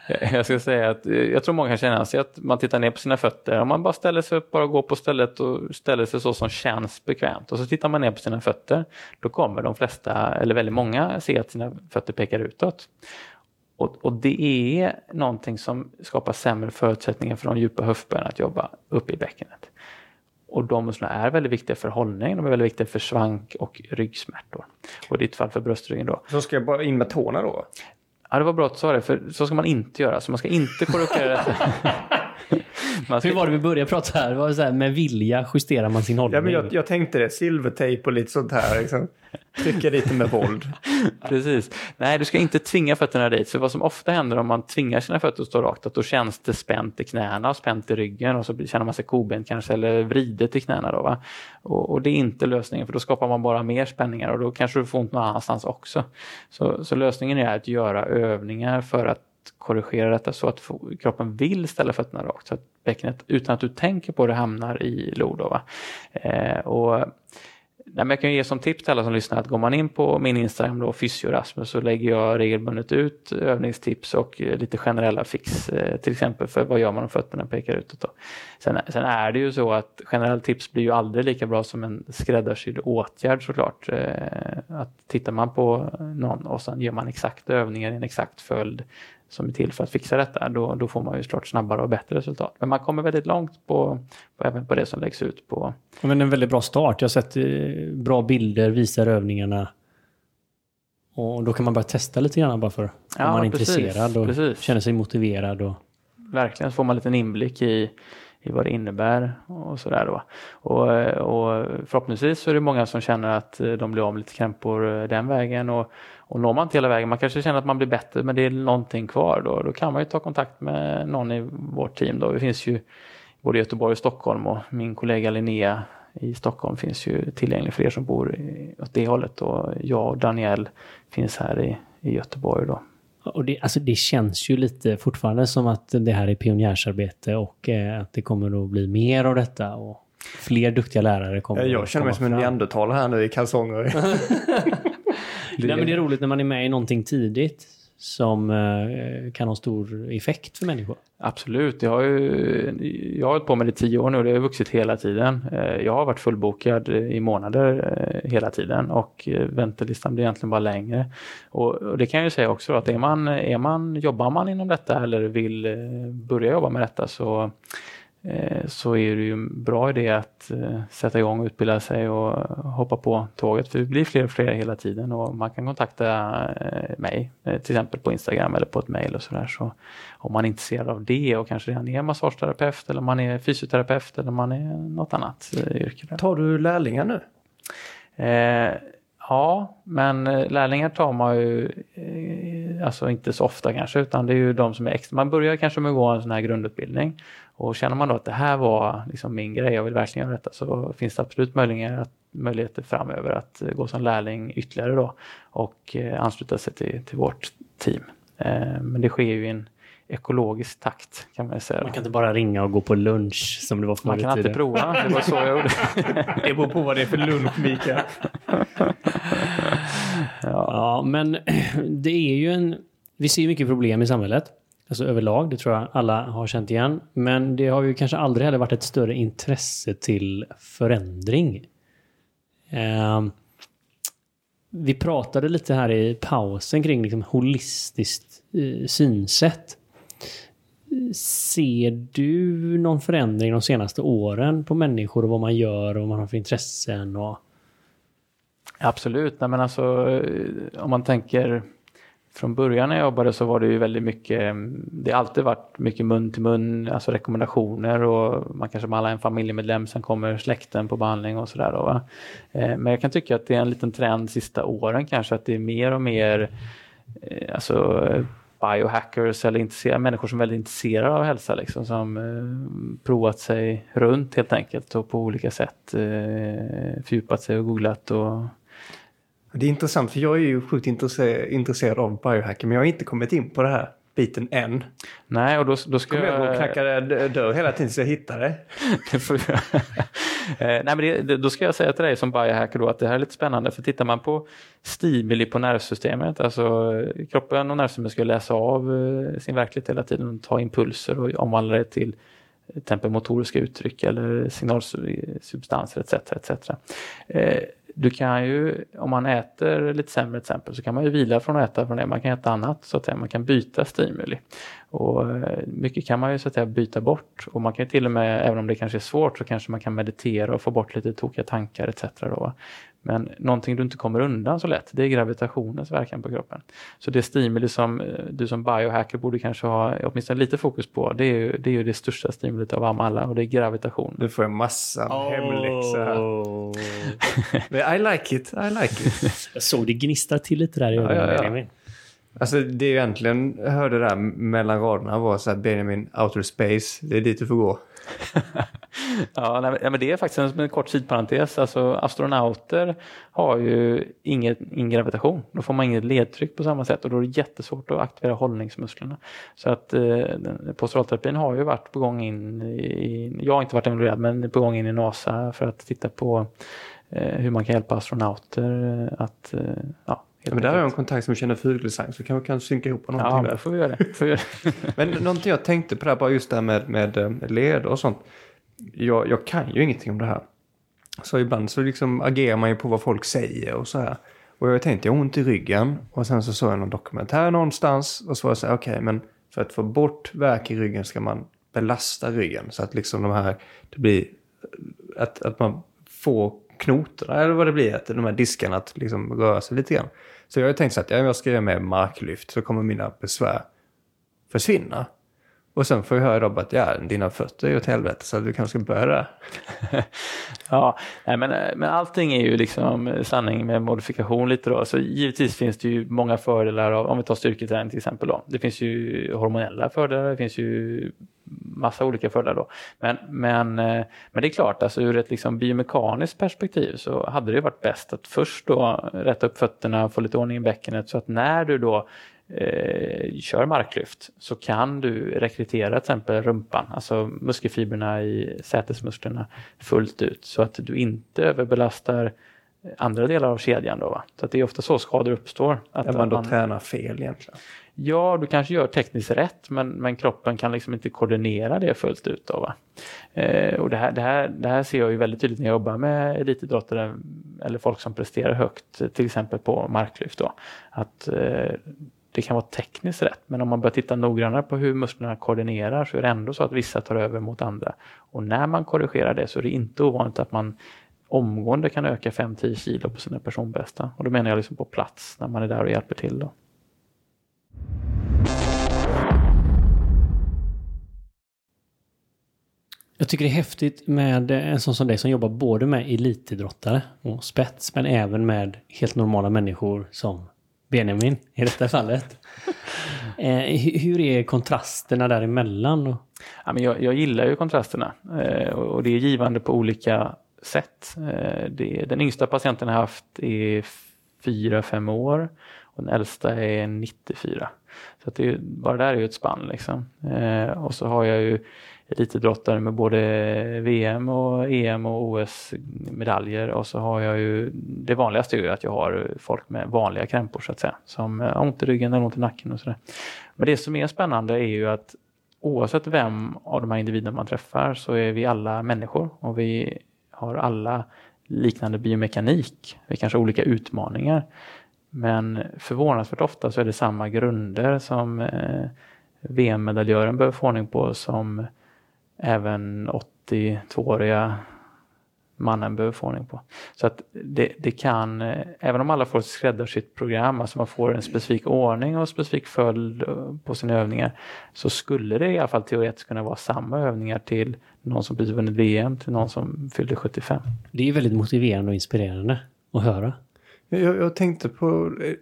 [LAUGHS] Jag ska säga att eh, jag tror många kan känna sig att man tittar ner på sina fötter. Om man bara ställer sig upp, bara går på stället och ställer sig så som känns bekvämt och så tittar man ner på sina fötter. Då kommer de flesta, eller väldigt många, se att sina fötter pekar utåt. Och, och, det är någonting som skapar sämre förutsättningar för de djupa höftböjarna att jobba uppe i bäckenet. Och de musklerna är väldigt viktiga för hållning, de är väldigt viktiga för svank och ryggsmärtor. Och i ditt fall för bröstryggen då. Så ska jag bara in med tårna då? Ja, det var bra att du sa det, för så ska man inte göra. Så man ska inte korrigera detta. [LAUGHS] Ska... Hur var det vi började prata här? Det var så här, med vilja justerar man sin hållning. Ja, men jag, jag tänkte det. Silvertejp och lite sånt här. Liksom. Trycka dit med våld. [LAUGHS] Precis. Nej, du ska inte tvinga fötterna dit. För vad som ofta händer om man tvingar sina fötter att stå rakt, att då känns det spänt i knäna och spänt i ryggen och så känner man sig kobent kanske eller vridet i knäna. Då, va? Och, och, det är inte lösningen för då skapar man bara mer spänningar och då kanske du får ont någon annanstans också. Så, så lösningen är att göra övningar för att korrigera detta så att kroppen vill ställa fötterna rakt. Så att bäckenet utan att du tänker på det hamnar i lod. Eh, och Nej, men jag kan ge som tips till alla som lyssnar att går man in på min Instagram då, Fysiorasmus, så lägger jag regelbundet ut övningstips och lite generella fix, eh, till exempel för vad gör man om fötterna pekar utåt. Då. Sen, sen är det ju så att generella tips blir ju aldrig lika bra som en skräddarsydd åtgärd såklart. Eh, att tittar man på någon och sen gör man exakta övningar i en exakt följd som är till för att fixa detta, då, då får man ju såklart snabbare och bättre resultat. Men man kommer väldigt långt på, på även på det som läggs ut på... Men en väldigt bra start. Jag har sett eh, bra bilder, visar övningarna. Och då kan man bara testa lite grann bara för ja, om man är precis, intresserad och precis. känner sig motiverad. Och... Verkligen, så får man en liten inblick i, i vad det innebär och sådär då. Och, och förhoppningsvis så är det många som känner att de blir av med lite krämpor den vägen och, och når man inte hela vägen, man kanske känner att man blir bättre men det är någonting kvar då, då kan man ju ta kontakt med någon i vårt team då. Det finns ju både i Göteborg och Stockholm och min kollega Linnea i Stockholm finns ju tillgänglig för er som bor åt det hållet och jag och Daniel finns här i, i Göteborg då. Och det, alltså det känns ju lite fortfarande som att det här är pionjärsarbete och eh, att det kommer att bli mer av detta. Och fler duktiga lärare kommer Jag känner mig som en neandertal här nu i kalsonger. [LAUGHS] [LAUGHS] Nej, men det är roligt när man är med i någonting tidigt som eh, kan ha stor effekt för människor. Absolut, jag har, ju, jag har hållit på med det i tio år nu och det har vuxit hela tiden. Eh, jag har varit fullbokad i månader eh, hela tiden och väntelistan blir egentligen bara längre. Och, det kan jag ju säga också att är man, är man, jobbar man inom detta eller vill börja jobba med detta så Eh, så är det ju en bra idé att eh, sätta igång och utbilda sig och hoppa på tåget. För det blir fler och fler hela tiden och man kan kontakta eh, mig till exempel på Instagram eller på ett mail och sådär. Så om man är intresserad av det och kanske redan är massageterapeut eller man är fysioterapeut eller man är något annat yrke. Tar du lärlingar nu? Eh, ja, men lärlingar tar man ju eh, alltså inte så ofta kanske utan det är ju de som är extra. Man börjar kanske med att gå en sån här grundutbildning och känner man då att det här var liksom min grej, jag vill verkligen göra detta, så finns det absolut möjligheter, möjligheter framöver att gå som lärling ytterligare då och eh, ansluta sig till, till vårt team. Eh, men det sker ju i en ekologisk takt kan man säga. Man kan inte bara ringa och gå på lunch som det var förr Man kan alltid prova, det var så jag gjorde. [LAUGHS] det beror på vad det är för lunch Mikael. [LAUGHS] ja. ja, men [CLEARS THROAT] det är ju en... Vi ser mycket problem i samhället. Alltså överlag, det tror jag alla har känt igen. Men det har ju kanske aldrig heller varit ett större intresse till förändring. Eh, vi pratade lite här i pausen kring liksom holistiskt eh, synsätt. Ser du någon förändring de senaste åren på människor och vad man gör och vad man har för intressen? Och... Absolut, Nej, men alltså eh, om man tänker från början när jag jobbade så var det ju väldigt mycket, mm, det har alltid varit mycket mun till mun, alltså rekommendationer och man kanske mallar en familjemedlem, sen kommer släkten på behandling och sådär. Eh, men jag kan tycka att det är en liten trend sista åren kanske att det är mer och mer eh, alltså biohackers eller människor som är väldigt intresserade av hälsa liksom, som eh, provat sig runt helt enkelt och på olika sätt eh, fördjupat sig och googlat och det är intressant för jag är ju sjukt intresserad av biohacking men jag har inte kommit in på det här biten än. Nej, och då, då ska Kommer jag... Jag knacka dörr hela tiden så jag hittar det? [LAUGHS] [LAUGHS] Eh, nej, men det, då ska jag säga till dig som biohacker då att det här är lite spännande för tittar man på stimuli på nervsystemet, alltså kroppen och nervsystemet ska läsa av eh, sin verklighet hela tiden och ta impulser och omvandla det till till exempel motoriska uttryck eller signalsubstanser etc. etc. Eh, du kan ju, om man äter lite sämre till exempel, så kan man ju vila från att äta från det. Man kan äta annat, så att säga. man kan byta stimuli. Och eh, mycket kan man ju så att säga byta bort. Och man kan till och med, även om det kanske är svårt, så kanske man kan meditera och få bort lite tokiga tankar etc. Då. Men någonting du inte kommer undan så lätt, det är gravitationens verkan på kroppen. Så det stimuli som eh, du som biohacker borde kanske ha åtminstone lite fokus på, det är ju det, är ju det största stimulit av alla och det är gravitation. Du får en massa oh. hemläxa. [LAUGHS] Men I like it, I like it. [LAUGHS] Jag såg det gnistra till lite där i ögonen, ja, ja, ja. Alltså det är egentligen, jag hörde där mellan raderna var så här Benjamin Outer Space, det är dit du får gå. [LAUGHS] ja, nej, men det är faktiskt en, en kort sidparentes. Alltså, astronauter har ju ingen, ingen gravitation. Då får man inget ledtryck på samma sätt och då är det jättesvårt att aktivera hållningsmusklerna. Så att eh, posturalterapin har ju varit på gång in i, jag har inte varit involverad, men på gång in i NASA för att titta på eh, hur man kan hjälpa astronauter att eh, ja, Ja, men där har jag en kontakt som känner Fuglesang så kan vi kan synka ihop någonting Ja, där. får vi göra det. Får vi göra det. [LAUGHS] Men någonting jag tänkte på där, bara just det här med, med eh, led och sånt. Jag, jag kan ju ingenting om det här. Så ibland så liksom agerar man ju på vad folk säger och så här. Och jag tänkte jag har ont i ryggen och sen så såg jag någon dokumentär någonstans och så var jag så här, okej men för att få bort värk i ryggen ska man belasta ryggen så att liksom de här, det blir att, att man får knotorna eller vad det blir, att de här diskarna att liksom röra sig lite grann. Så jag har tänkt så att ja, jag ska göra med marklyft så kommer mina besvär försvinna. Och sen får jag höra då att ja, dina fötter är ju åt helvete så du kanske ska börja där. [LAUGHS] Ja, men, eh, men allting är ju liksom sanning med modifikation lite då. Så givetvis finns det ju många fördelar av, om vi tar styrketräning till exempel då. Det finns ju hormonella fördelar, det finns ju massa olika fördelar då. Men, men, eh, men det är klart, alltså ur ett liksom biomekaniskt perspektiv så hade det varit bäst att först då rätta upp fötterna, få lite ordning i bäckenet så att när du då eh, kör marklyft så kan du rekrytera till exempel rumpan, alltså muskelfibrerna i sätesmusklerna fullt ut så att du inte överbelastar andra delar av kedjan. Då, va? Så att det är ofta så skador uppstår. Att Att man då man- tränar fel egentligen. Ja, du kanske gör tekniskt rätt men, men kroppen kan liksom inte koordinera det fullt ut. Då, va? Eh, och det, här, det, här, det här ser jag ju väldigt tydligt när jag jobbar med elitidrottare eller folk som presterar högt, till exempel på marklyft. Då. Att eh, det kan vara tekniskt rätt men om man börjar titta noggrannare på hur musklerna koordinerar så är det ändå så att vissa tar över mot andra. Och när man korrigerar det så är det inte ovanligt att man omgående kan öka 5-10 kilo på sina personbästa. Och då menar jag liksom på plats när man är där och hjälper till. Då. Jag tycker det är häftigt med en sån som dig som jobbar både med elitidrottare och spets, men även med helt normala människor som Benjamin i detta fallet. [LAUGHS] eh, hu- hur är kontrasterna däremellan? Ja, men jag, jag gillar ju kontrasterna eh, och det är givande på olika sätt. Eh, den yngsta patienten jag haft är 4-5 år och den äldsta är 94. Så att det, är bara där är ju ett spann. Liksom. Eh, och så har jag ju elitidrottare med både VM och EM och OS-medaljer och så har jag ju det vanligaste är ju att jag har folk med vanliga krämpor så att säga. Som har ont i ryggen eller ont i nacken och sådär. Men det som är spännande är ju att oavsett vem av de här individerna man träffar så är vi alla människor och vi har alla liknande biomekanik. Vi kanske har olika utmaningar. Men förvånansvärt ofta så är det samma grunder som eh, VM-medaljören behöver få ordning på som även 82-åriga mannen behöver få ordning på. Så att det, det kan, eh, även om alla får skräddarsytt program, alltså man får en specifik ordning och specifik följd eh, på sina övningar, så skulle det i alla fall teoretiskt kunna vara samma övningar till någon som precis vunnit VM, till någon som fyllde 75. Det är väldigt motiverande och inspirerande att höra. Jag, jag tänkte på eh,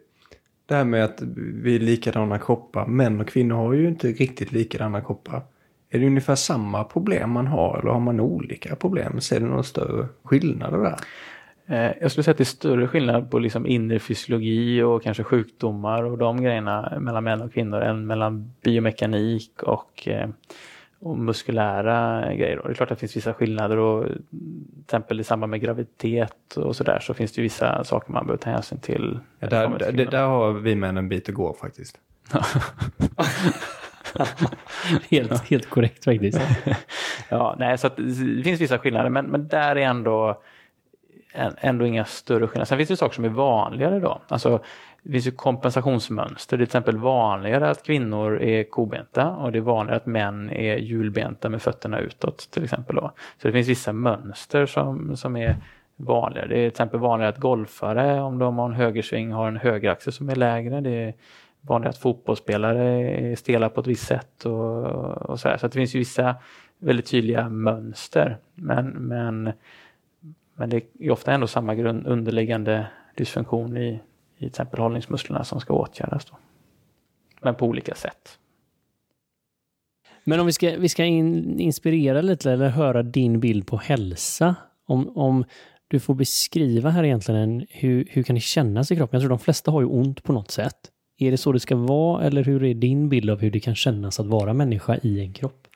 det här med att vi är likadana kroppar. Män och kvinnor har ju inte riktigt likadana kroppar. Är det ungefär samma problem man har eller har man olika problem? Ser du någon större skillnad där? Eh, jag skulle säga att det är större skillnad på liksom inre fysiologi och kanske sjukdomar och de grejerna mellan män och kvinnor än mellan biomekanik och, eh, och muskulära grejer. Och det är klart att det finns vissa skillnader och till exempel i samband med graviditet och sådär så finns det vissa saker man behöver ta hänsyn till. Ja, där, där, kvinnor. där har vi män en bit att gå faktiskt. [LAUGHS] helt, helt korrekt faktiskt. [LAUGHS] Ja, nej, så att det finns vissa skillnader, men, men där är ändå, än- ändå inga större skillnader. Sen finns det saker som är vanligare då. Alltså, det finns ju kompensationsmönster. Det är till exempel vanligare att kvinnor är kobenta och det är vanligare att män är hjulbenta med fötterna utåt till exempel. Då. Så det finns vissa mönster som, som är vanligare. Det är till exempel vanligare att golfare, om de har en högersving, har en högeraxel som är lägre. Det är vanligare att fotbollsspelare är stela på ett visst sätt och, och så här. Så att det finns ju vissa väldigt tydliga mönster. Men, men, men det är ofta ändå samma grund, underliggande dysfunktion i, i till exempel hållningsmusklerna som ska åtgärdas. Då. Men på olika sätt. Men om vi ska, vi ska in, inspirera lite eller höra din bild på hälsa. Om, om du får beskriva här egentligen hur, hur kan det kännas i kroppen? Jag tror de flesta har ju ont på något sätt. Är det så det ska vara eller hur är din bild av hur det kan kännas att vara människa i en kropp?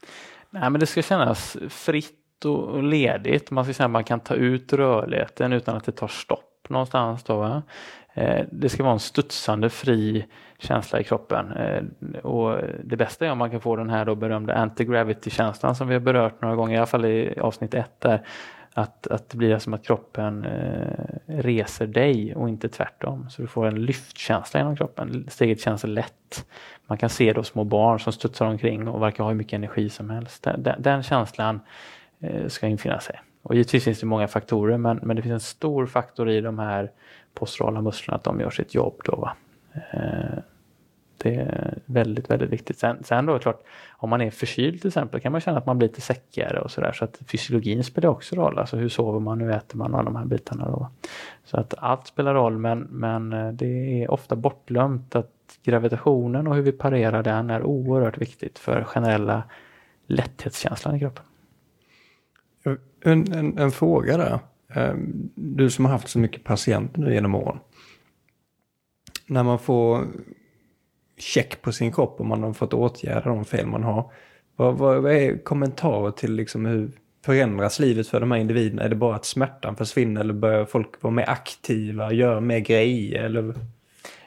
Nej, men det ska kännas fritt och, ledigt. Man ska säga att man kan ta ut rörligheten utan att det tar stopp någonstans. Då, va? Eh, det ska vara en studsande fri känsla i kroppen. Eh, och det bästa är om man kan få den här då berömda anti-gravity-känslan som vi har berört några gånger, i alla fall i avsnitt ett där. Att, att det blir som att kroppen eh, reser dig och inte tvärtom. Så du får en lyftkänsla genom kroppen. Steget känns lätt. Man kan se då små barn som studsar omkring och verkar ha hur mycket energi som helst. Den, den, känslan ska infinna sig. Och givetvis finns det många faktorer men, men det finns en stor faktor i de här posturala musklerna att de gör sitt jobb. Då, va? Eh, det är väldigt, väldigt viktigt. Sen, sen då klart, om man är förkyld till exempel kan man känna att man blir lite säckigare och sådär. Så att fysiologin spelar också roll. Alltså hur sover man, hur äter man och alla de här bitarna. Då. Så att allt spelar roll men, men eh, det är ofta bortglömt att gravitationen och hur vi parerar den är oerhört viktigt för generella lätthetskänslan i kroppen. En, en, en fråga där. Ehm, du som har haft så mycket patienter nu genom åren. När man får check på sin kropp och man har fått åtgärda de fel man har. Vad, vad, vad är kommentarer till liksom hur förändras livet för de här individerna? Är det bara att smärtan försvinner eller börjar folk vara mer aktiva, göra mer grejer? Eller?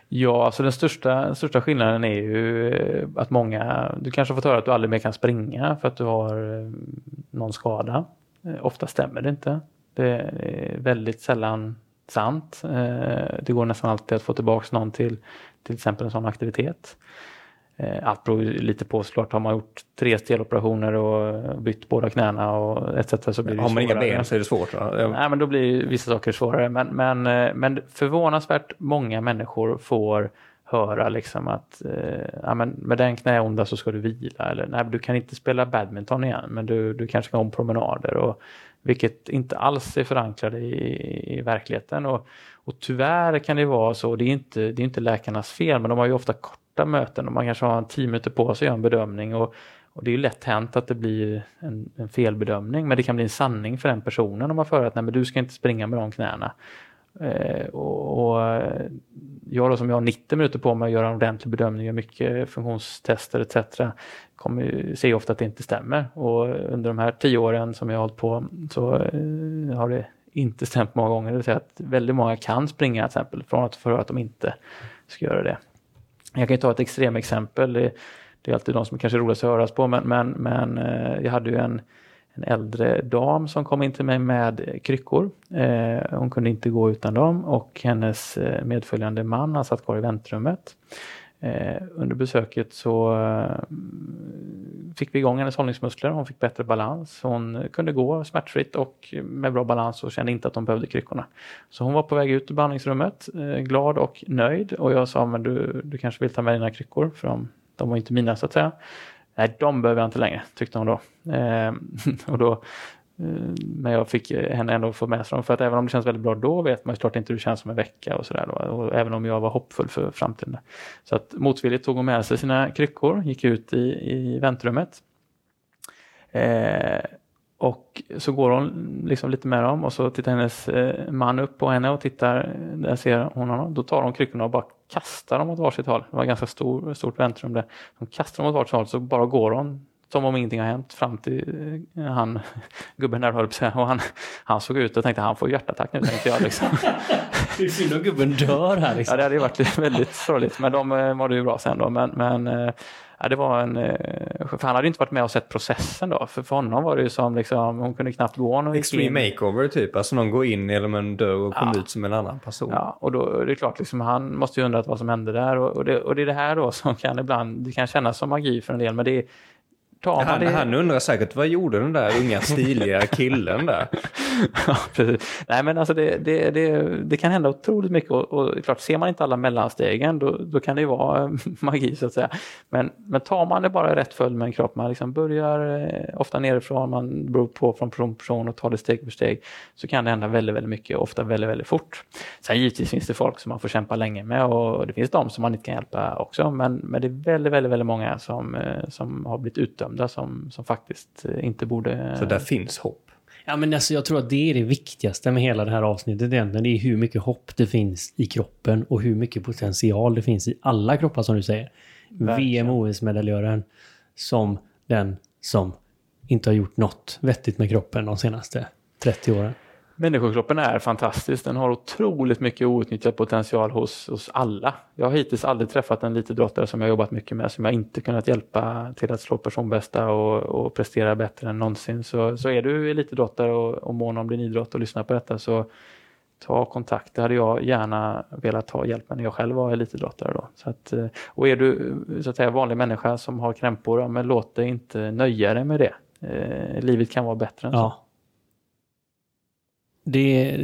Ja, alltså den största, största skillnaden är ju eh, att många, du kanske har fått höra att du aldrig mer kan springa för att du har eh, någon skada. Eh, ofta stämmer det inte. Det är väldigt sällan sant. Det går nästan alltid att få tillbaka någon till till exempel en sån aktivitet. Eh, allt beror lite på såklart. Har man gjort tre steloperationer och bytt båda knäna och etc. så blir det Har man inga ben så är det svårt. Va? Nej, men då blir vissa saker svårare. Men, men, eh, men förvånansvärt många människor får höra liksom att eh, ja, men med den knäonda så ska du vila eller nej, du kan inte spela badminton igen men du, du kanske ska om promenader. Och, vilket inte alls är förankrade i, i verkligheten. Och, och tyvärr kan det vara så, det är, inte, det är inte läkarnas fel, men de har ju ofta korta möten och man kanske har en tio minuter på sig att göra en bedömning. Och, och det är ju lätt hänt att det blir en, en felbedömning, men det kan bli en sanning för den personen om man för att nej, men du ska inte springa med de knäna. Eh, och, och, eh, jag då som jag har 90 minuter på mig att göra en ordentlig bedömning, och mycket funktionstester etc. Kommer, ser ofta att det inte stämmer och under de här tio åren som jag har hållit på så eh, har det inte stämt många gånger. Det vill säga att väldigt många kan springa till exempel från att få höra att de inte ska göra det. Jag kan ta ett extremexempel. Det, det är alltid de som kanske är roligast att höras på men, men, men eh, jag hade ju en en äldre dam som kom in till mig med kryckor. Eh, hon kunde inte gå utan dem och hennes eh, medföljande man han satt kvar i väntrummet. Eh, under besöket så eh, fick vi igång hennes hållningsmuskler. Hon fick bättre balans. Hon kunde gå smärtfritt och med bra balans och kände inte att hon behövde kryckorna. Så hon var på väg ut ur behandlingsrummet, eh, glad och nöjd. Och jag sa, men du, du kanske vill ta med dina kryckor? För de, de var inte mina så att säga. Nej, de behöver jag inte längre, tyckte hon då. Eh, [LAUGHS] och då eh, men jag fick henne ändå få med sig dem. För att även om det känns väldigt bra då vet man ju klart inte hur det känns om en vecka och sådär. Och även om jag var hoppfull för framtiden. Så att motvilligt tog hon med sig sina kryckor, gick ut i, i väntrummet. Eh, och så går hon liksom lite med dem och så tittar hennes eh, man upp på henne och tittar, där ser hon honom. Då tar hon kryckorna och bara kastar dem åt varsitt håll. Det var ett ganska stor, stort väntrum där. De kastar dem åt varsitt håll så bara går hon som om ingenting har hänt fram till eh, han, [LAUGHS] gubben där höll på och han, han såg ut och tänkte han får hjärtattack nu tänkte jag. Liksom. [LAUGHS] Det är synd om gubben dör här. Liksom. Ja, det hade varit [LAUGHS] väldigt sorgligt men de eh, mådde ju bra sen då. Men, men Ja, det var en, eh, för han hade inte varit med och sett processen då. För, för honom var det ju som liksom, hon kunde knappt gå. Hon Extreme makeover typ, alltså någon går in genom en dörr och kommer ja. ut som en annan person. Ja, och då är det klart, liksom, han måste ju undrat vad som hände där. Och, och, det, och det är det här då som kan ibland, det kan kännas som magi för en del, men det är tar han, det... han undrar säkert, vad gjorde den där unga stiliga killen där? [LAUGHS] ja, precis. Nej, men alltså det, det, det, det, kan hända otroligt mycket och, och klart, ser man inte alla mellanstegen då, då kan det ju vara [LAUGHS] magi så att säga. Men, men tar man det bara i rätt följd med en kropp, man liksom börjar eh, ofta nerifrån, man beror på från person person och tar det steg för steg, så kan det hända väldigt, väldigt mycket, ofta väldigt, väldigt fort. Sen givetvis finns det folk som man får kämpa länge med och det finns de som man inte kan hjälpa också, men, men det är väldigt, väldigt, väldigt många som, eh, som har blivit utdömda dömda som, som faktiskt eh, inte borde... Så där finns hopp? Ja, men alltså, jag tror att det är det viktigaste med hela det här avsnittet egentligen. Det är hur mycket hopp det finns i kroppen och hur mycket potential det finns i alla kroppar som du säger. VM-OS-medaljören som den som inte har gjort något vettigt med kroppen de senaste 30 åren. Människokroppen är fantastisk. Den har otroligt mycket outnyttjad potential hos, hos alla. Jag har hittills aldrig träffat en elitidrottare som jag jobbat mycket med som jag inte kunnat hjälpa till att slå personbästa och, och prestera bättre än någonsin. Så, så är du elitidrottare och, och mån om din idrott och lyssnar på detta så ta kontakt. Det hade jag gärna velat ha hjälp med när jag själv var elitidrottare. Då. Så att, eh, och är du så att säga vanlig människa som har krämpor, ja, men låt dig inte nöja dig med det. Eh, livet kan vara bättre än så. Det,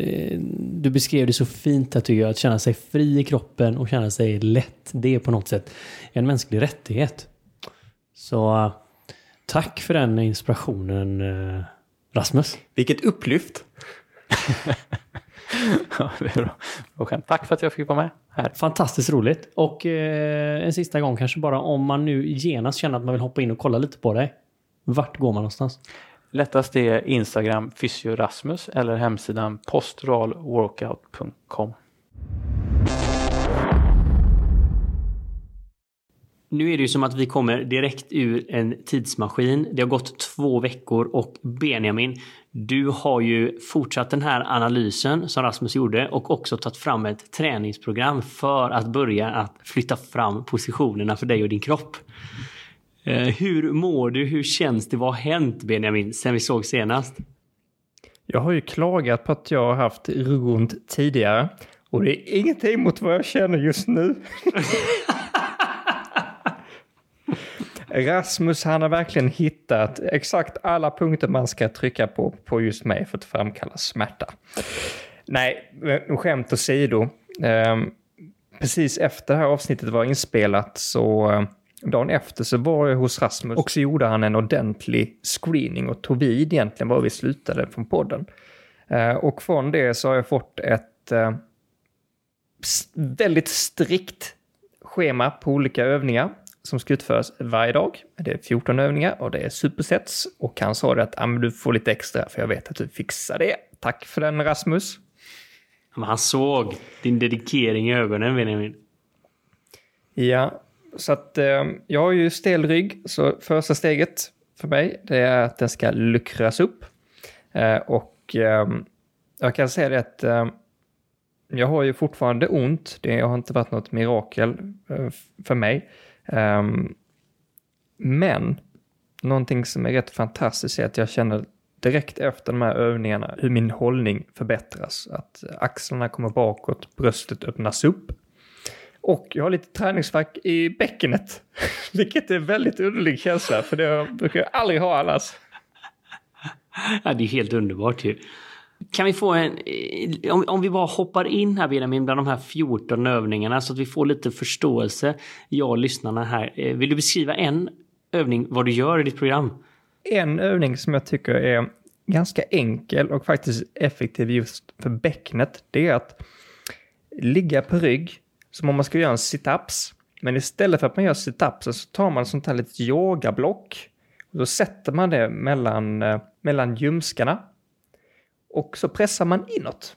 du beskrev det så fint att tycker jag, att känna sig fri i kroppen och känna sig lätt. Det är på något sätt en mänsklig rättighet. Så tack för den inspirationen eh, Rasmus. Vilket upplyft! [LAUGHS] Ja, det är bra. Skämt. Tack för att jag fick vara med här. Fantastiskt roligt. Och eh, en sista gång kanske bara om man nu genast känner att man vill hoppa in och kolla lite på dig. Vart går man någonstans? Lättast är Instagram fysiorasmus eller hemsidan posturalworkout.com. Nu är det ju som att vi kommer direkt ur en tidsmaskin. Det har gått två veckor och Benjamin, du har ju fortsatt den här analysen som Rasmus gjorde och också tagit fram ett träningsprogram för att börja att flytta fram positionerna för dig och din kropp. Eh, hur mår du? Hur känns det? Vad har hänt Benjamin sen vi såg senast? Jag har ju klagat på att jag har haft runt tidigare och det är ingenting mot vad jag känner just nu. [LAUGHS] Rasmus han har verkligen hittat exakt alla punkter man ska trycka på på just mig för att framkalla smärta. Nej, skämt åsido. Um, precis efter det här avsnittet var inspelat så dagen efter så var jag hos Rasmus och så gjorde han en ordentlig screening och tog vid egentligen var vi slutade från podden. Uh, och från det så har jag fått ett uh, väldigt strikt schema på olika övningar som ska utföras varje dag. Det är 14 övningar och det är supersets. Och han sa det att ah, men du får lite extra för jag vet att du fixar det. Tack för den Rasmus. Men han såg din dedikering i ögonen Benjamin. Ja, så att eh, jag har ju stel rygg. Så första steget för mig det är att den ska luckras upp. Eh, och eh, jag kan säga det att eh, jag har ju fortfarande ont. Det har inte varit något mirakel eh, för mig. Ehm, men någonting som är rätt fantastiskt är att jag känner direkt efter de här övningarna hur min hållning förbättras. Att axlarna kommer bakåt, bröstet öppnas upp. Och jag har lite träningsvärk i bäckenet. [LAUGHS] Vilket är en väldigt underlig känsla, för det brukar jag aldrig ha annars. Ja, det är helt underbart ju. Kan vi få en... Eh, om, om vi bara hoppar in här Benjamin bland de här 14 övningarna så att vi får lite förståelse, jag och lyssnarna här. Eh, vill du beskriva en övning, vad du gör i ditt program? En övning som jag tycker är ganska enkel och faktiskt effektiv just för bäcknet, det är att ligga på rygg som om man skulle göra en situps. Men istället för att man gör situpsen så tar man ett sånt här litet yogablock. Och då sätter man det mellan, eh, mellan ljumskarna och så pressar man inåt.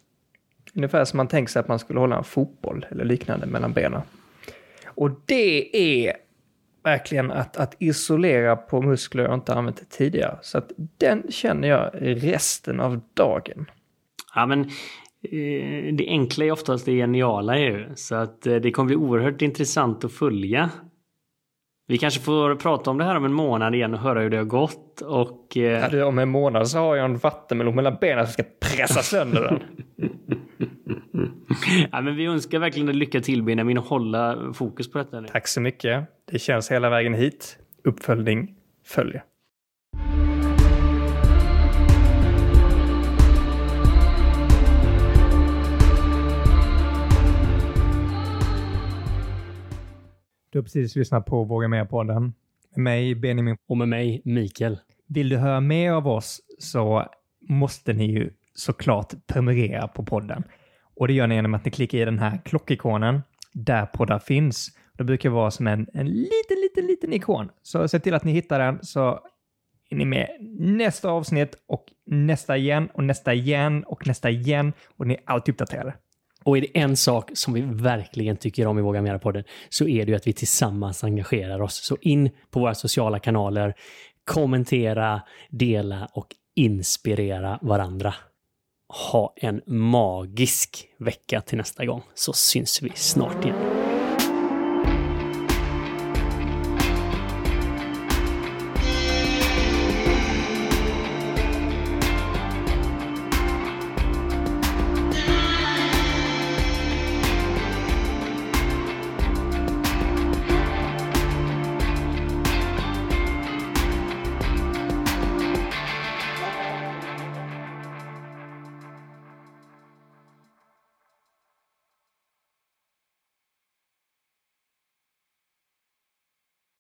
Ungefär som man tänker sig att man skulle hålla en fotboll eller liknande mellan benen. Och det är verkligen att, att isolera på muskler jag inte använt tidigare. Så att den känner jag resten av dagen. Ja, men det enkla är oftast det geniala ju. Så att eh, det kommer bli oerhört intressant att följa vi kanske får prata om det här om en månad igen och höra hur det har gått. Och, eh... ja, om en månad så har jag en vattenmelon mellan benen som ska pressa sönder den. [LAUGHS] ja, men vi önskar verkligen lycka till Benjamin och hålla fokus på detta. Nu. Tack så mycket. Det känns hela vägen hit. Uppföljning följer. Har precis lyssnat på Våga Mer-podden med mig, Benjamin. Och med mig, Mikael. Vill du höra mer av oss så måste ni ju såklart prenumerera på podden. Och det gör ni genom att ni klickar i den här klockikonen där poddar finns. Det brukar vara som en, en liten, liten, liten ikon. Så se till att ni hittar den så är ni med nästa avsnitt och nästa igen och nästa igen och nästa igen och ni är alltid uppdaterade. Och är det en sak som vi verkligen tycker om i Våga Mera-podden så är det ju att vi tillsammans engagerar oss. Så in på våra sociala kanaler, kommentera, dela och inspirera varandra. Ha en magisk vecka till nästa gång så syns vi snart igen.